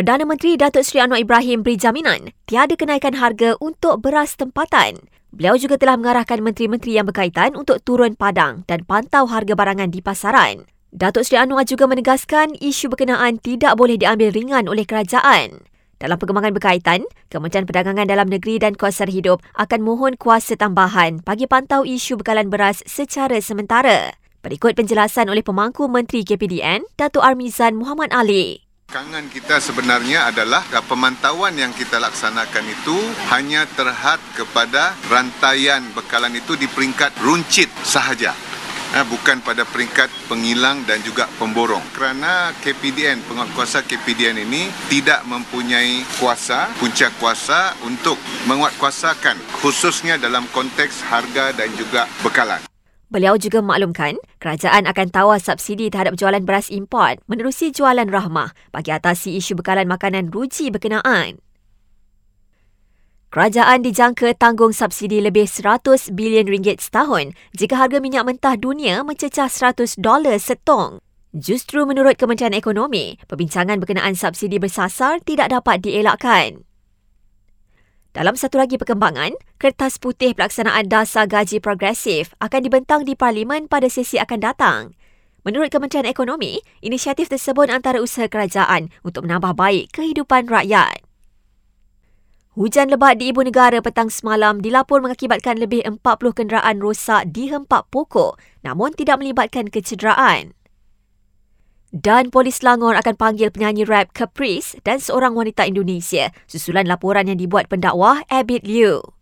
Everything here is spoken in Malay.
Perdana Menteri Datuk Seri Anwar Ibrahim beri jaminan tiada kenaikan harga untuk beras tempatan. Beliau juga telah mengarahkan menteri-menteri yang berkaitan untuk turun padang dan pantau harga barangan di pasaran. Datuk Seri Anwar juga menegaskan isu berkenaan tidak boleh diambil ringan oleh kerajaan. Dalam perkembangan berkaitan, Kementerian Perdagangan Dalam Negeri dan Kuasa Hidup akan mohon kuasa tambahan bagi pantau isu bekalan beras secara sementara. Berikut penjelasan oleh pemangku Menteri KPDN, Datuk Armizan Muhammad Ali. Kangan kita sebenarnya adalah pemantauan yang kita laksanakan itu hanya terhad kepada rantaian bekalan itu di peringkat runcit sahaja. Eh, bukan pada peringkat pengilang dan juga pemborong. Kerana KPDN, penguatkuasa KPDN ini tidak mempunyai kuasa, punca kuasa untuk menguatkuasakan khususnya dalam konteks harga dan juga bekalan. Beliau juga memaklumkan kerajaan akan tawar subsidi terhadap jualan beras import menerusi jualan rahmah bagi atasi isu bekalan makanan ruji berkenaan. Kerajaan dijangka tanggung subsidi lebih 100 bilion ringgit setahun jika harga minyak mentah dunia mencecah 100 dolar setong. Justru menurut Kementerian Ekonomi, perbincangan berkenaan subsidi bersasar tidak dapat dielakkan. Dalam satu lagi perkembangan, kertas putih pelaksanaan dasar gaji progresif akan dibentang di Parlimen pada sesi akan datang. Menurut Kementerian Ekonomi, inisiatif tersebut antara usaha kerajaan untuk menambah baik kehidupan rakyat. Hujan lebat di ibu negara petang semalam dilaporkan mengakibatkan lebih 40 kenderaan rosak di hempak pokok namun tidak melibatkan kecederaan. Dan polis Selangor akan panggil penyanyi rap Caprice dan seorang wanita Indonesia susulan laporan yang dibuat pendakwah Abid Liu.